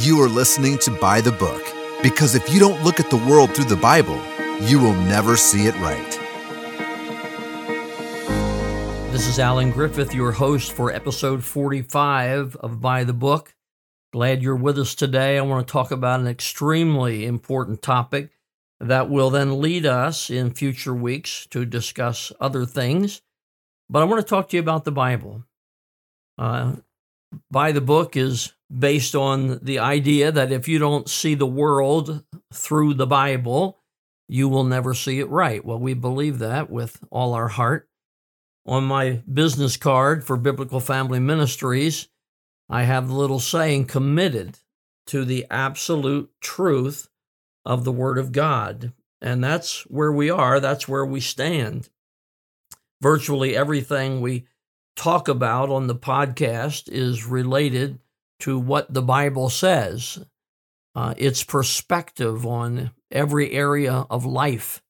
You are listening to By the Book because if you don't look at the world through the Bible, you will never see it right. This is Allen Griffith, your host for episode 45 of By the Book. Glad you're with us today. I want to talk about an extremely important topic that will then lead us in future weeks to discuss other things. But I want to talk to you about the Bible. Uh, by the book is based on the idea that if you don't see the world through the Bible, you will never see it right. Well, we believe that with all our heart. On my business card for Biblical Family Ministries, I have the little saying committed to the absolute truth of the Word of God. And that's where we are, that's where we stand. Virtually everything we talk about on the podcast is related to what the Bible says, uh, its perspective on every area of life.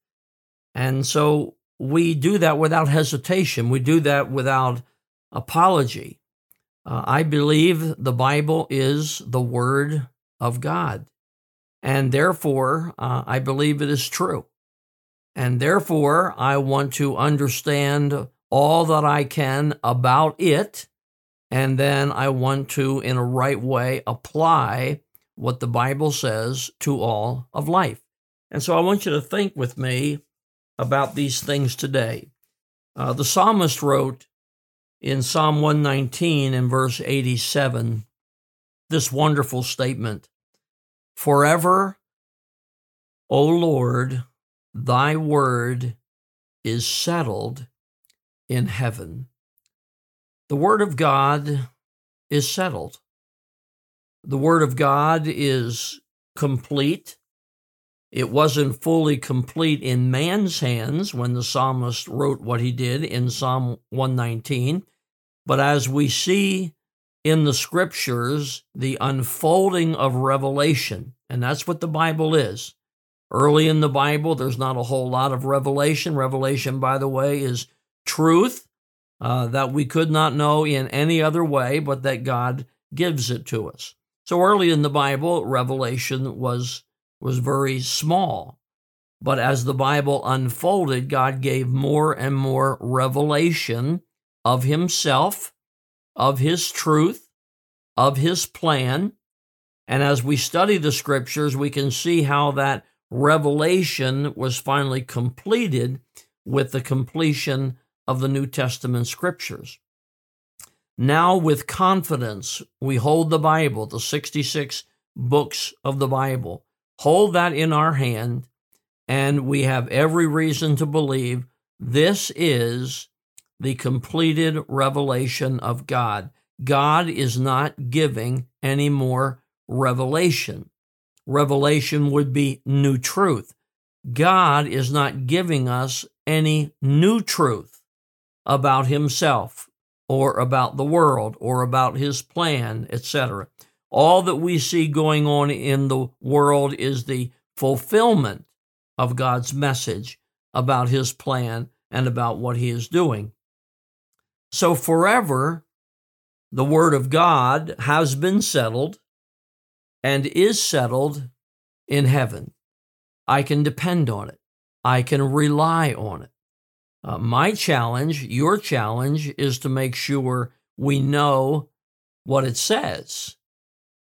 And so we do that without hesitation, we do that without apology. Uh, I believe the Bible is the Word of God. And therefore, uh, I believe it is true. And therefore, I want to understand all that I can about it. And then I want to, in a right way, apply what the Bible says to all of life. And so I want you to think with me about these things today. Uh, the psalmist wrote in Psalm 119 and verse 87 this wonderful statement Forever, O Lord, thy word is settled in heaven. The word of God is settled. The word of God is complete. It wasn't fully complete in man's hands when the psalmist wrote what he did in Psalm 119. But as we see in the scriptures the unfolding of revelation. And that's what the Bible is. Early in the Bible, there's not a whole lot of revelation. Revelation, by the way, is truth uh, that we could not know in any other way, but that God gives it to us. So early in the Bible, revelation was, was very small. But as the Bible unfolded, God gave more and more revelation of Himself of His truth, of His plan. And as we study the scriptures, we can see how that revelation was finally completed with the completion of the New Testament scriptures. Now, with confidence, we hold the Bible, the 66 books of the Bible, hold that in our hand, and we have every reason to believe this is the completed revelation of God. God is not giving any more revelation. Revelation would be new truth. God is not giving us any new truth about himself or about the world or about his plan, etc. All that we see going on in the world is the fulfillment of God's message about his plan and about what he is doing. So forever, the Word of God has been settled and is settled in heaven. I can depend on it, I can rely on it. Uh, my challenge, your challenge, is to make sure we know what it says.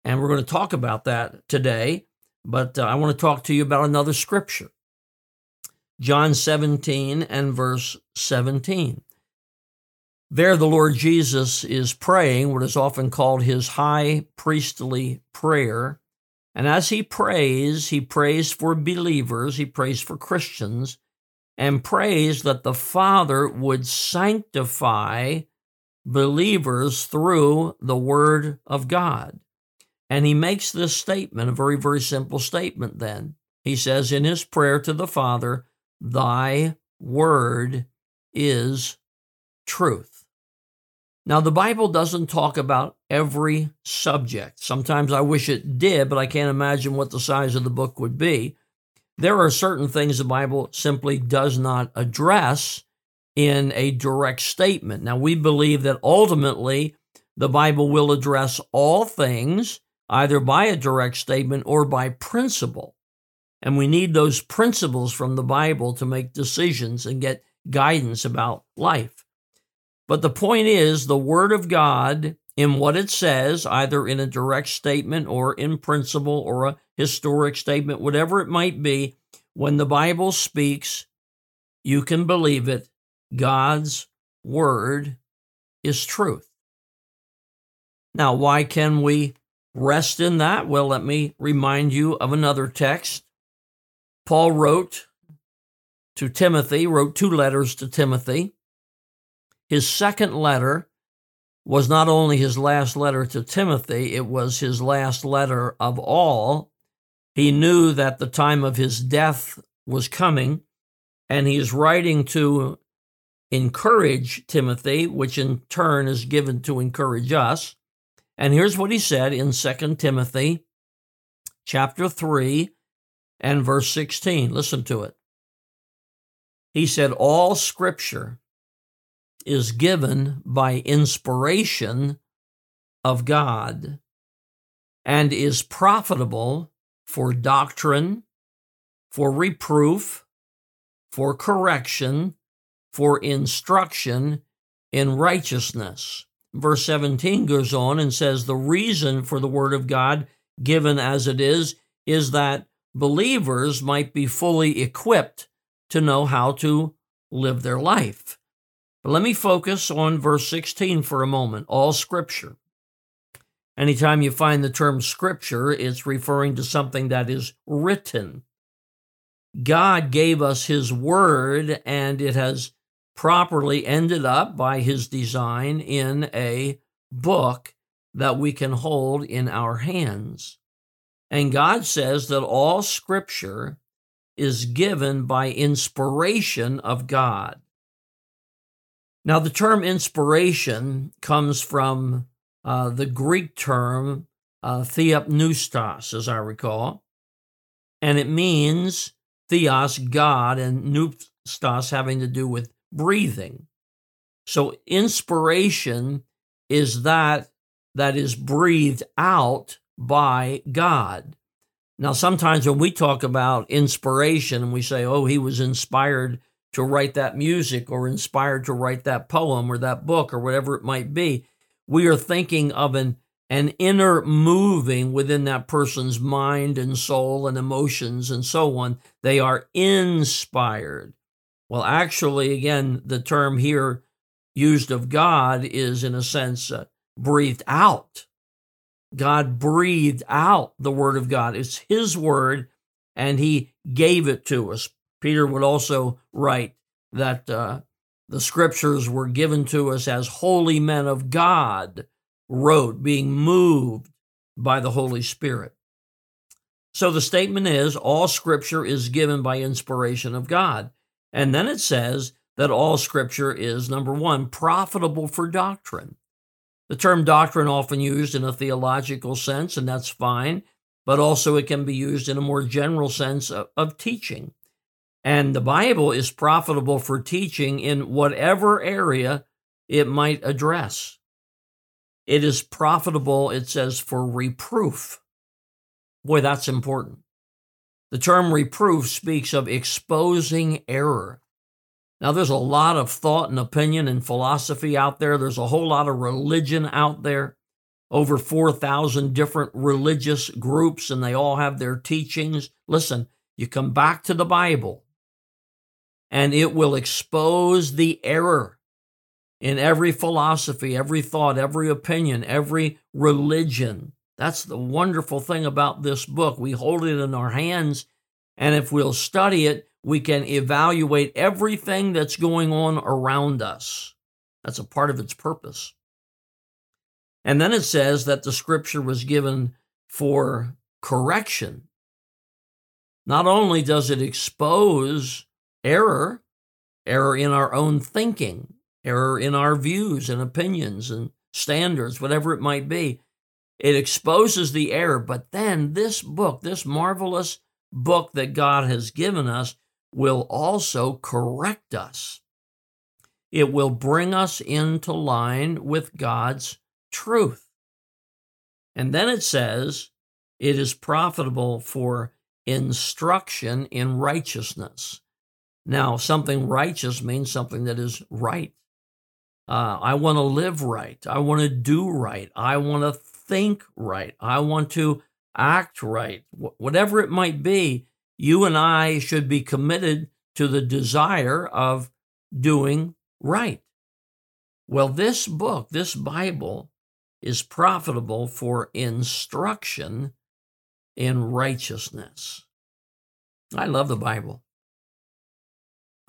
And we're going to talk about that today, but uh, I want to talk to you about another scripture. John 17 and verse 17. There, the Lord Jesus is praying what is often called his high priestly prayer. And as he prays, he prays for believers, he prays for Christians, and prays that the Father would sanctify believers through the Word of God. And he makes this statement, a very, very simple statement then. He says in his prayer to the Father, Thy Word is truth. Now, the Bible doesn't talk about every subject. Sometimes I wish it did, but I can't imagine what the size of the book would be. There are certain things the Bible simply does not address in a direct statement. Now, we believe that ultimately the Bible will address all things either by a direct statement or by principle. And we need those principles from the Bible to make decisions and get guidance about life. But the point is, the Word of God, in what it says, either in a direct statement or in principle or a historic statement, whatever it might be, when the Bible speaks, you can believe it. God's Word is truth. Now, why can we rest in that? Well, let me remind you of another text. Paul wrote to Timothy, wrote two letters to Timothy. His second letter was not only his last letter to Timothy, it was his last letter of all. He knew that the time of his death was coming, and he is writing to encourage Timothy, which in turn is given to encourage us. And here's what he said in 2 Timothy chapter 3 and verse 16. Listen to it. He said, All scripture is given by inspiration of God and is profitable for doctrine, for reproof, for correction, for instruction in righteousness. Verse 17 goes on and says, The reason for the word of God, given as it is, is that believers might be fully equipped to know how to live their life. But let me focus on verse 16 for a moment. All scripture. Anytime you find the term scripture, it's referring to something that is written. God gave us his word, and it has properly ended up by his design in a book that we can hold in our hands. And God says that all scripture is given by inspiration of God. Now, the term inspiration comes from uh, the Greek term uh, theopneustos, as I recall, and it means theos, God, and pneustos having to do with breathing. So, inspiration is that that is breathed out by God. Now, sometimes when we talk about inspiration and we say, oh, he was inspired to write that music or inspired to write that poem or that book or whatever it might be, we are thinking of an, an inner moving within that person's mind and soul and emotions and so on. They are inspired. Well, actually, again, the term here used of God is, in a sense, uh, breathed out. God breathed out the word of God. It's his word, and he gave it to us. Peter would also write that uh, the scriptures were given to us as holy men of God wrote, being moved by the Holy Spirit. So the statement is all scripture is given by inspiration of God. And then it says that all scripture is, number one, profitable for doctrine. The term doctrine often used in a theological sense, and that's fine, but also it can be used in a more general sense of, of teaching. And the Bible is profitable for teaching in whatever area it might address. It is profitable, it says, for reproof. Boy, that's important. The term reproof speaks of exposing error. Now, there's a lot of thought and opinion and philosophy out there. There's a whole lot of religion out there, over 4,000 different religious groups, and they all have their teachings. Listen, you come back to the Bible, and it will expose the error in every philosophy, every thought, every opinion, every religion. That's the wonderful thing about this book. We hold it in our hands, and if we'll study it, we can evaluate everything that's going on around us. That's a part of its purpose. And then it says that the scripture was given for correction. Not only does it expose error, error in our own thinking, error in our views and opinions and standards, whatever it might be, it exposes the error. But then this book, this marvelous book that God has given us, will also correct us. It will bring us into line with God's truth. And then it says, it is profitable for instruction in righteousness. Now, something righteous means something that is right. Uh, I want to live right. I want to do right. I want to think right. I want to act right. Wh- whatever it might be, you and I should be committed to the desire of doing right. Well, this book, this Bible, is profitable for instruction in righteousness. I love the Bible.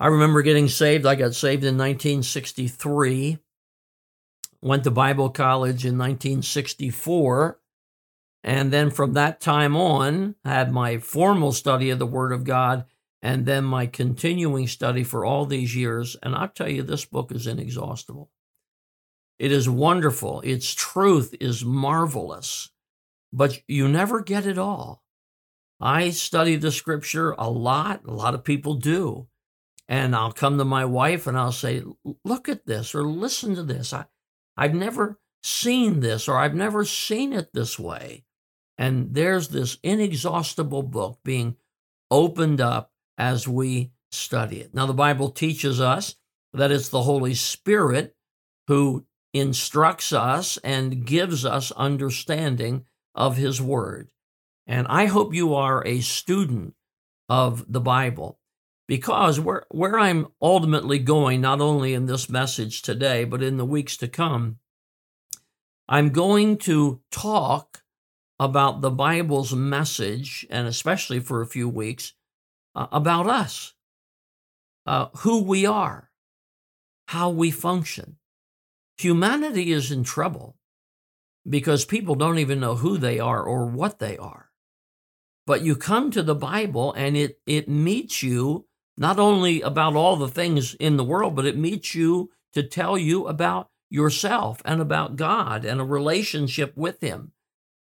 I remember getting saved. I got saved in 1963, went to Bible college in 1964, and then from that time on, had my formal study of the Word of God and then my continuing study for all these years. And I'll tell you, this book is inexhaustible. It is wonderful. Its truth is marvelous, but you never get it all. I study the scripture a lot. A lot of people do. And I'll come to my wife and I'll say, look at this or listen to this. I, I've never seen this or I've never seen it this way. And there's this inexhaustible book being opened up as we study it. Now, the Bible teaches us that it's the Holy Spirit who instructs us and gives us understanding of His Word. And I hope you are a student of the Bible because where, where I'm ultimately going, not only in this message today, but in the weeks to come, I'm going to talk about the Bible's message, and especially for a few weeks, uh, about us, uh, who we are, how we function. Humanity is in trouble because people don't even know who they are or what they are. But you come to the Bible and it, it meets you not only about all the things in the world, but it meets you to tell you about yourself and about God and a relationship with Him.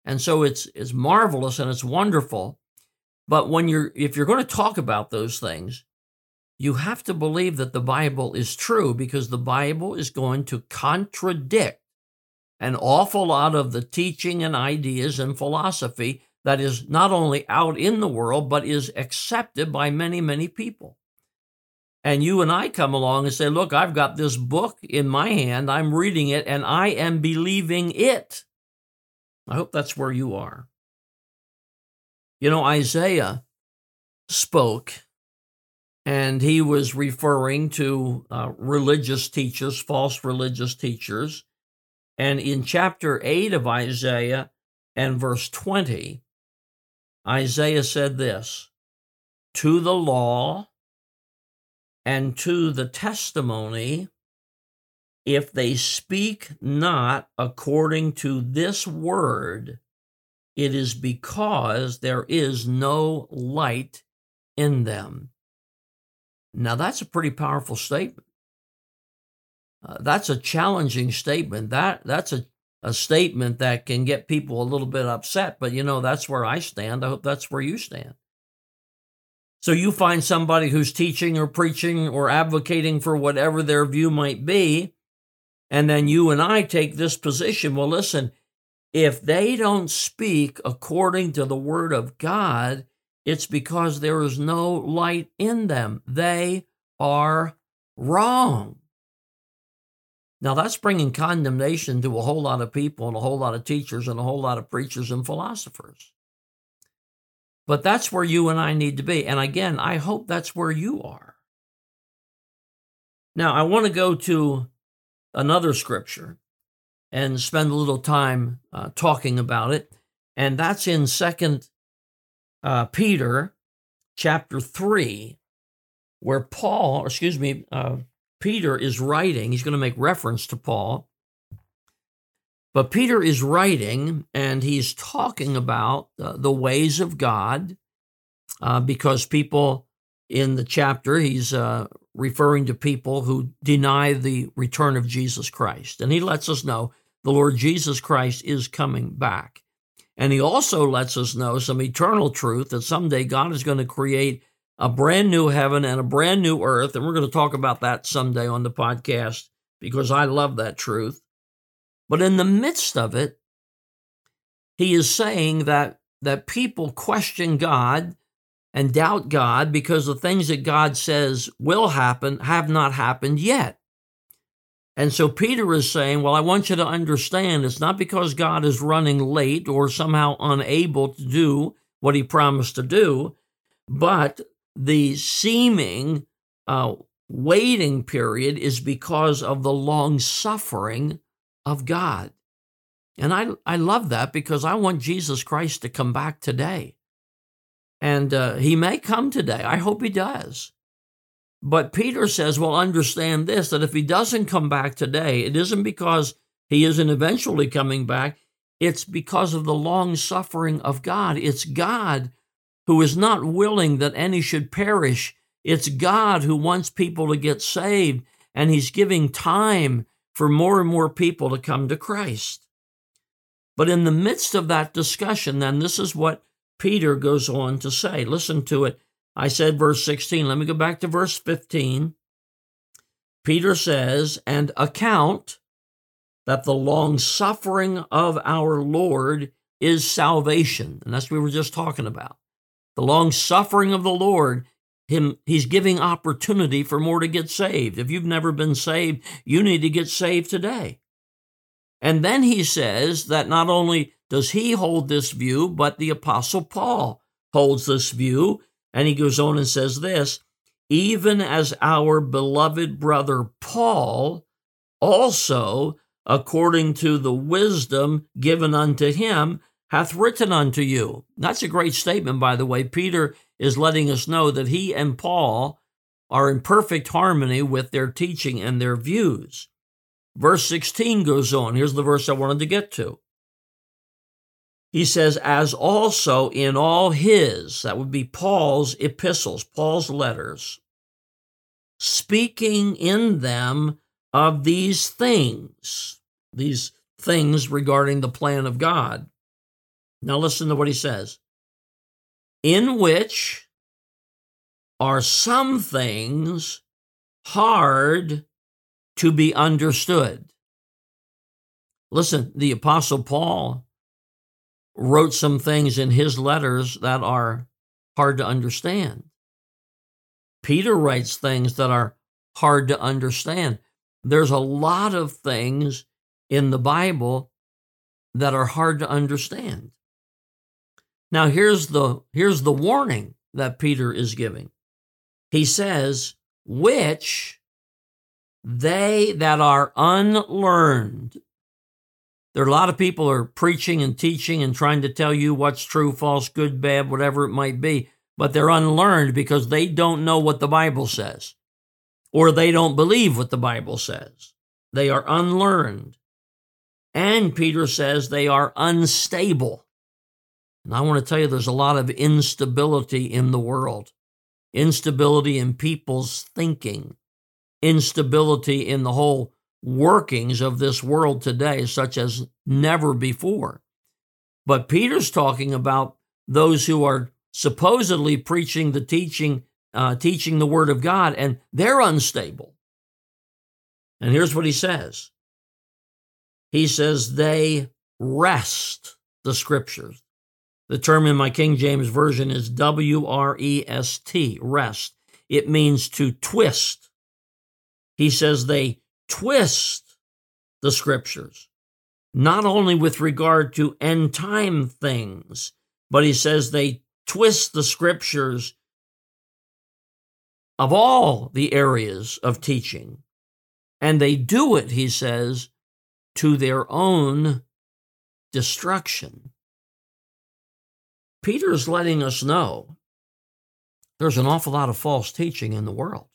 And so it's it's marvelous and it's wonderful. But when you're if you're going to talk about those things, you have to believe that the Bible is true because the Bible is going to contradict an awful lot of the teaching and ideas and philosophy that is not only out in the world, but is accepted by many, many people. And you and I come along and say, Look, I've got this book in my hand, I'm reading it, and I am believing it. I hope that's where you are. You know, Isaiah spoke, and he was referring to uh, religious teachers, false religious teachers. And in chapter 8 of Isaiah and verse 20, Isaiah said this To the law and to the testimony if they speak not according to this word, it is because there is no light in them. Now, that's a pretty powerful statement. Uh, that's a challenging statement. That that's a, a statement that can get people a little bit upset, but you know, that's where I stand. I hope that's where you stand. So you find somebody who's teaching or preaching or advocating for whatever their view might be, and then you and I take this position. Well, listen, if they don't speak according to the word of God, it's because there is no light in them. They are wrong. Now, that's bringing condemnation to a whole lot of people and a whole lot of teachers and a whole lot of preachers and philosophers. But that's where you and I need to be. And again, I hope that's where you are. Now, I want to go to another scripture and spend a little time uh, talking about it. And that's in Second uh, Peter chapter 3, where Paul, excuse me, uh, Peter is writing. He's going to make reference to Paul. But Peter is writing and he's talking about uh, the ways of God uh, because people in the chapter, he's uh, referring to people who deny the return of Jesus Christ. And he lets us know the Lord Jesus Christ is coming back. And he also lets us know some eternal truth that someday God is going to create a brand new heaven and a brand new earth. And we're going to talk about that someday on the podcast because I love that truth. But in the midst of it, he is saying that, that people question God and doubt God because the things that God says will happen have not happened yet. And so Peter is saying, Well, I want you to understand it's not because God is running late or somehow unable to do what he promised to do, but the seeming uh, waiting period is because of the long suffering of God. And I, I love that because I want Jesus Christ to come back today. And uh, he may come today. I hope he does. But Peter says, well, understand this that if he doesn't come back today, it isn't because he isn't eventually coming back, it's because of the long suffering of God. It's God who is not willing that any should perish. It's God who wants people to get saved, and he's giving time for more and more people to come to Christ. But in the midst of that discussion, then, this is what Peter goes on to say. Listen to it. I said verse 16. Let me go back to verse 15. Peter says, And account that the long suffering of our Lord is salvation. And that's what we were just talking about. The long suffering of the Lord, him, he's giving opportunity for more to get saved. If you've never been saved, you need to get saved today. And then he says that not only does he hold this view, but the Apostle Paul holds this view. And he goes on and says this even as our beloved brother Paul also, according to the wisdom given unto him, hath written unto you. That's a great statement, by the way. Peter is letting us know that he and Paul are in perfect harmony with their teaching and their views. Verse 16 goes on. Here's the verse I wanted to get to. He says, as also in all his, that would be Paul's epistles, Paul's letters, speaking in them of these things, these things regarding the plan of God. Now listen to what he says. In which are some things hard to be understood. Listen, the Apostle Paul wrote some things in his letters that are hard to understand. Peter writes things that are hard to understand. There's a lot of things in the Bible that are hard to understand. Now here's the here's the warning that Peter is giving. He says, which they that are unlearned there are a lot of people are preaching and teaching and trying to tell you what's true, false, good, bad, whatever it might be, but they're unlearned because they don't know what the Bible says or they don't believe what the Bible says. They are unlearned. And Peter says they are unstable. And I want to tell you, there's a lot of instability in the world, instability in people's thinking, instability in the whole workings of this world today, such as never before. But Peter's talking about those who are supposedly preaching the teaching, uh, teaching the word of God, and they're unstable. And here's what he says He says, they wrest the scriptures. The term in my King James Version is W R E S T, rest. It means to twist. He says they twist the scriptures, not only with regard to end time things, but he says they twist the scriptures of all the areas of teaching. And they do it, he says, to their own destruction. Peter's letting us know there's an awful lot of false teaching in the world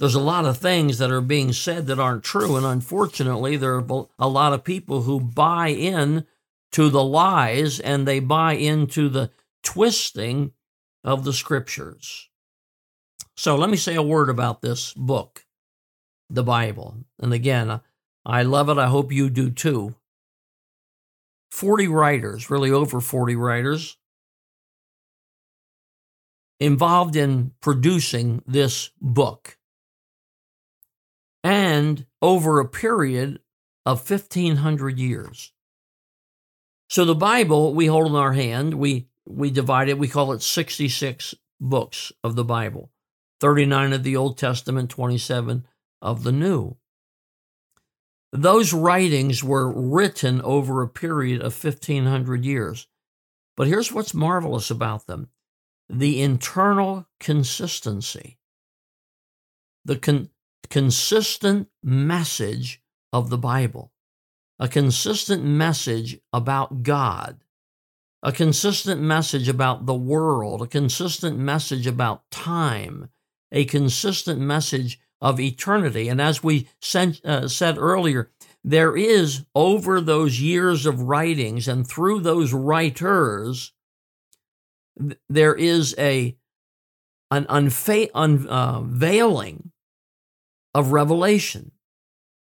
there's a lot of things that are being said that aren't true. And unfortunately, there are a lot of people who buy in to the lies and they buy into the twisting of the scriptures. So let me say a word about this book, the Bible. And again, I love it. I hope you do too. 40 writers, really over 40 writers, involved in producing this book and over a period of 1500 years. So the Bible we hold in our hand, we we divide it, we call it 66 books of the Bible. 39 of the Old Testament, 27 of the New. Those writings were written over a period of 1500 years. But here's what's marvelous about them. The internal consistency, the con- consistent message of the Bible, a consistent message about God, a consistent message about the world, a consistent message about time, a consistent message of eternity. And as we sent, uh, said earlier, there is over those years of writings and through those writers, there is a an unfa- unveiling of revelation.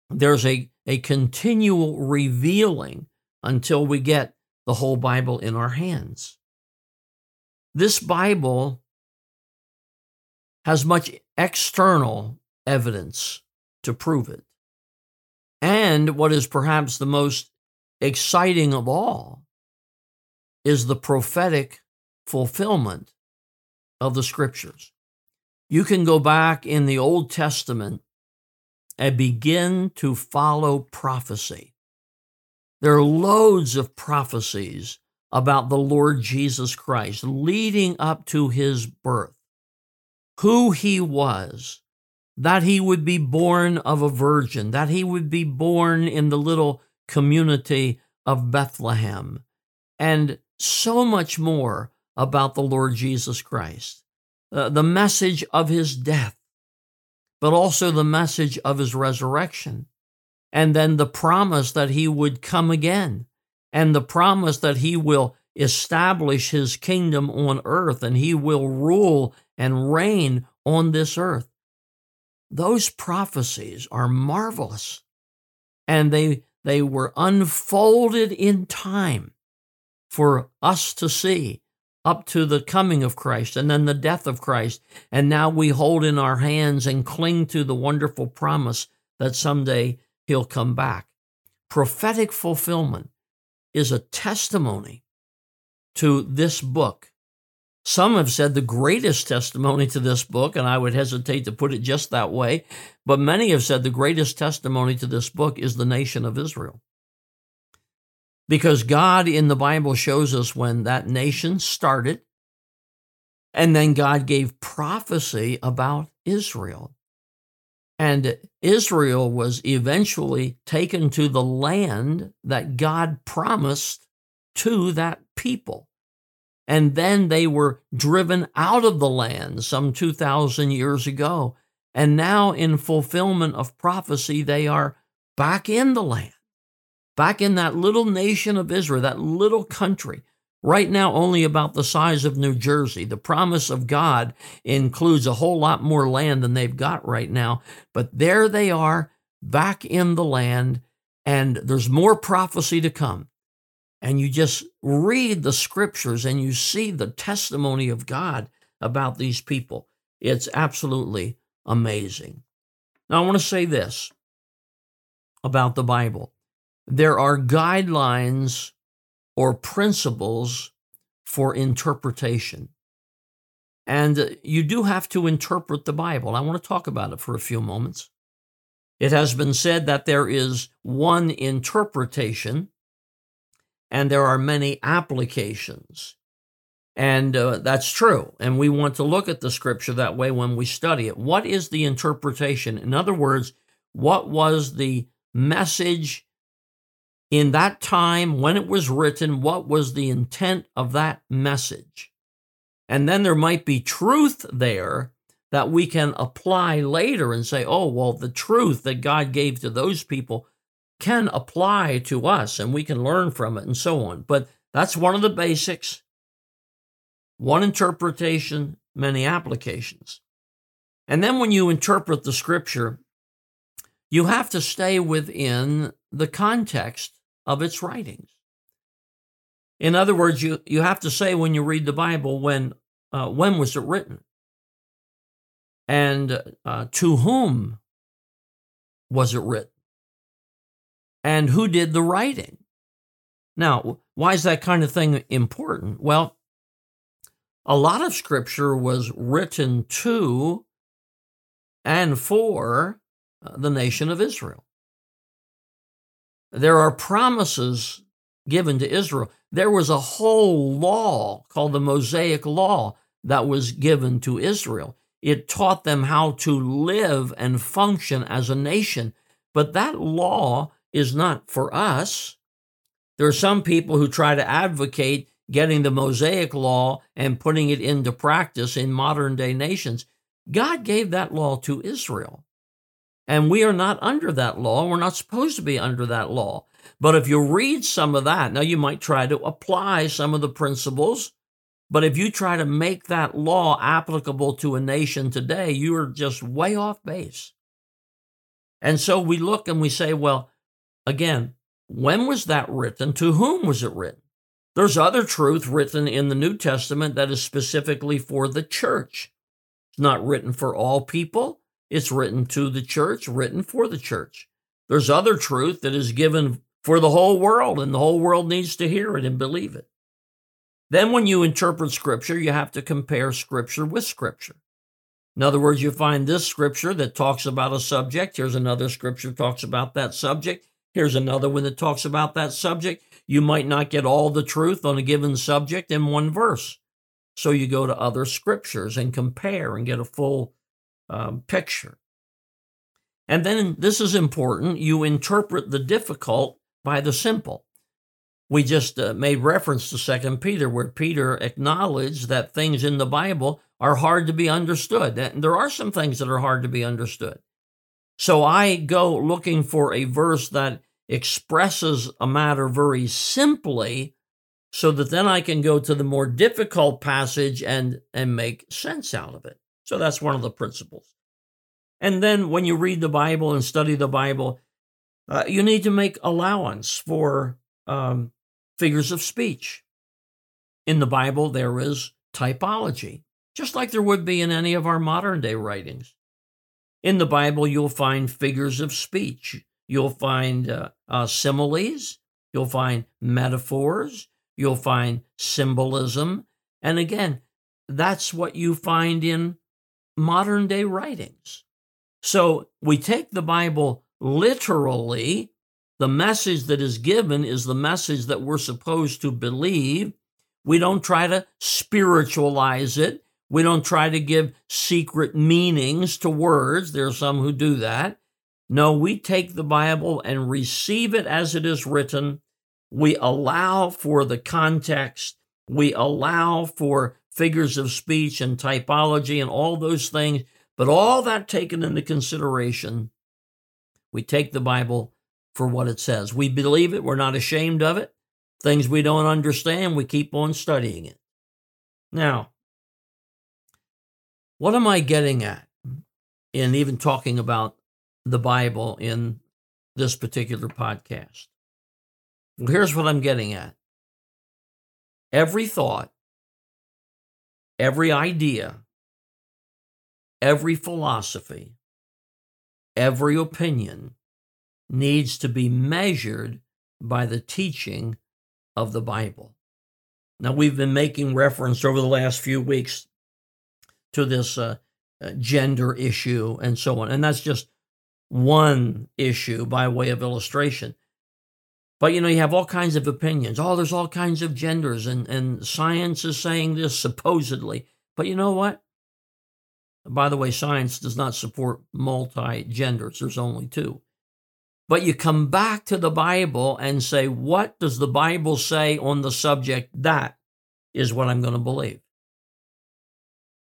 There's a, a continual revealing until we get the whole Bible in our hands. This Bible has much external evidence to prove it. And what is perhaps the most exciting of all is the prophetic fulfillment of the scriptures. You can go back in the Old Testament and begin to follow prophecy. There are loads of prophecies about the Lord Jesus Christ leading up to his birth, who he was, that he would be born of a virgin, that he would be born in the little community of Bethlehem, and so much more about the Lord Jesus Christ. Uh, the message of his death, but also the message of his resurrection, and then the promise that he would come again, and the promise that he will establish his kingdom on earth and he will rule and reign on this earth. Those prophecies are marvelous. And they, they were unfolded in time for us to see up to the coming of Christ and then the death of Christ. And now we hold in our hands and cling to the wonderful promise that someday he'll come back. Prophetic fulfillment is a testimony to this book some have said the greatest testimony to this book, and I would hesitate to put it just that way, but many have said the greatest testimony to this book is the nation of Israel. Because God in the Bible shows us when that nation started, and then God gave prophecy about Israel. And Israel was eventually taken to the land that God promised to that people and then they were driven out of the land some 2,000 years ago. And now, in fulfillment of prophecy, they are back in the land, back in that little nation of Israel, that little country, right now only about the size of New Jersey. The promise of God includes a whole lot more land than they've got right now. But there they are, back in the land, and there's more prophecy to come and you just read the scriptures and you see the testimony of God about these people. It's absolutely amazing. Now, I want to say this about the Bible there are guidelines or principles for interpretation. And uh, you do have to interpret the Bible. I want to talk about it for a few moments. It has been said that there is one interpretation and there are many applications. And uh, that's true. And we want to look at the scripture that way when we study it. What is the interpretation? In other words, what was the message in that time when it was written? What was the intent of that message? And then there might be truth there that we can apply later and say, oh, well, the truth that God gave to those people can apply to us and we can learn from it and so on. But that's one of the basics. One interpretation, many applications. And then when you interpret the scripture, you have to stay within the context of its writings. In other words, you, you have to say when you read the Bible, when, uh, when was it written? And uh, to whom was it written? And who did the writing. Now, why is that kind of thing important? Well, a lot of scripture was written to and for uh, the nation of Israel. There are promises given to Israel. There was a whole law called the Mosaic Law that was given to Israel. It taught them how to live and function as a nation. But that law is not for us. There are some people who try to advocate getting the Mosaic Law and putting it into practice in modern day nations. God gave that law to Israel. And we are not under that law. We're not supposed to be under that law. But if you read some of that, now you might try to apply some of the principles. But if you try to make that law applicable to a nation today, you are just way off base. And so we look and we say, well, again, when was that written? To whom was it written? There's other truth written in the New Testament that is specifically for the church. It's not written for all people, it's written to the church, written for the church. There's other truth that is given for the whole world, and the whole world needs to hear it and believe it. Then, when you interpret Scripture, you have to compare Scripture with Scripture. In other words, you find this Scripture that talks about a subject. Here's another Scripture that talks about that subject. Here's another one that talks about that subject. You might not get all the truth on a given subject in one verse. So you go to other scriptures and compare and get a full um, picture. And then this is important you interpret the difficult by the simple. We just uh, made reference to Second Peter, where Peter acknowledged that things in the Bible are hard to be understood. And there are some things that are hard to be understood. So I go looking for a verse that expresses a matter very simply so that then I can go to the more difficult passage and, and make sense out of it. So that's one of the principles. And then when you read the Bible and study the Bible, uh, you need to make allowance for um, figures of speech. In the Bible, there is typology, just like there would be in any of our modern day writings. In the Bible, you'll find figures of speech, you'll find uh, uh, similes, you'll find metaphors, you'll find symbolism. And again, that's what you find in modern day writings. So we take the Bible literally, the message that is given is the message that we're supposed to believe. We don't try to spiritualize it. We don't try to give secret meanings to words. There are some who do that. No, we take the Bible and receive it as it is written. We allow for the context. We allow for figures of speech and typology and all those things. But all that taken into consideration, we take the Bible for what it says. We believe it. We're not ashamed of it. Things we don't understand, we keep on studying it. Now, what am I getting at in even talking about the Bible in this particular podcast? Well, here's what I'm getting at every thought, every idea, every philosophy, every opinion needs to be measured by the teaching of the Bible. Now, we've been making reference over the last few weeks to this uh, uh, gender issue and so on, and that's just one issue by way of illustration. But you know, you have all kinds of opinions. Oh, there's all kinds of genders, and, and science is saying this supposedly. But you know what? By the way, science does not support multi genders, there's only two. But you come back to the Bible and say, what does the Bible say on the subject? That is what I'm going to believe.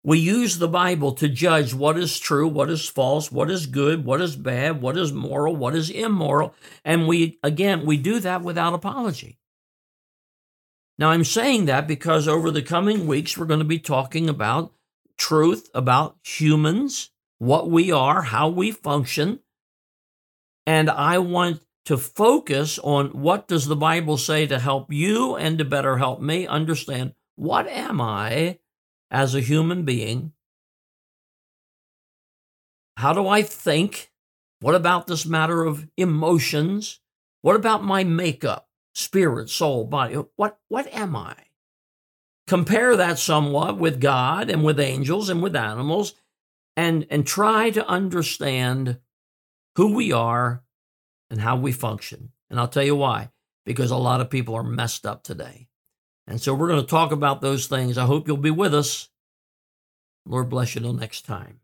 We use the Bible to judge what is true, what is false, what is good, what is bad, what is moral, what is immoral. And we, again, we do that without apology. Now, I'm saying that because over the coming weeks, we're going to be talking about truth about humans, what we are, how we function. And I want to focus on what does the Bible say to help you and to better help me understand what am I as a human being? How do I think? What about this matter of emotions? What about my makeup? spirit, soul, body. What, what am I? Compare that somewhat with God and with angels and with animals and, and try to understand who we are and how we function. And I'll tell you why, because a lot of people are messed up today. And so we're going to talk about those things. I hope you'll be with us. Lord bless you till next time.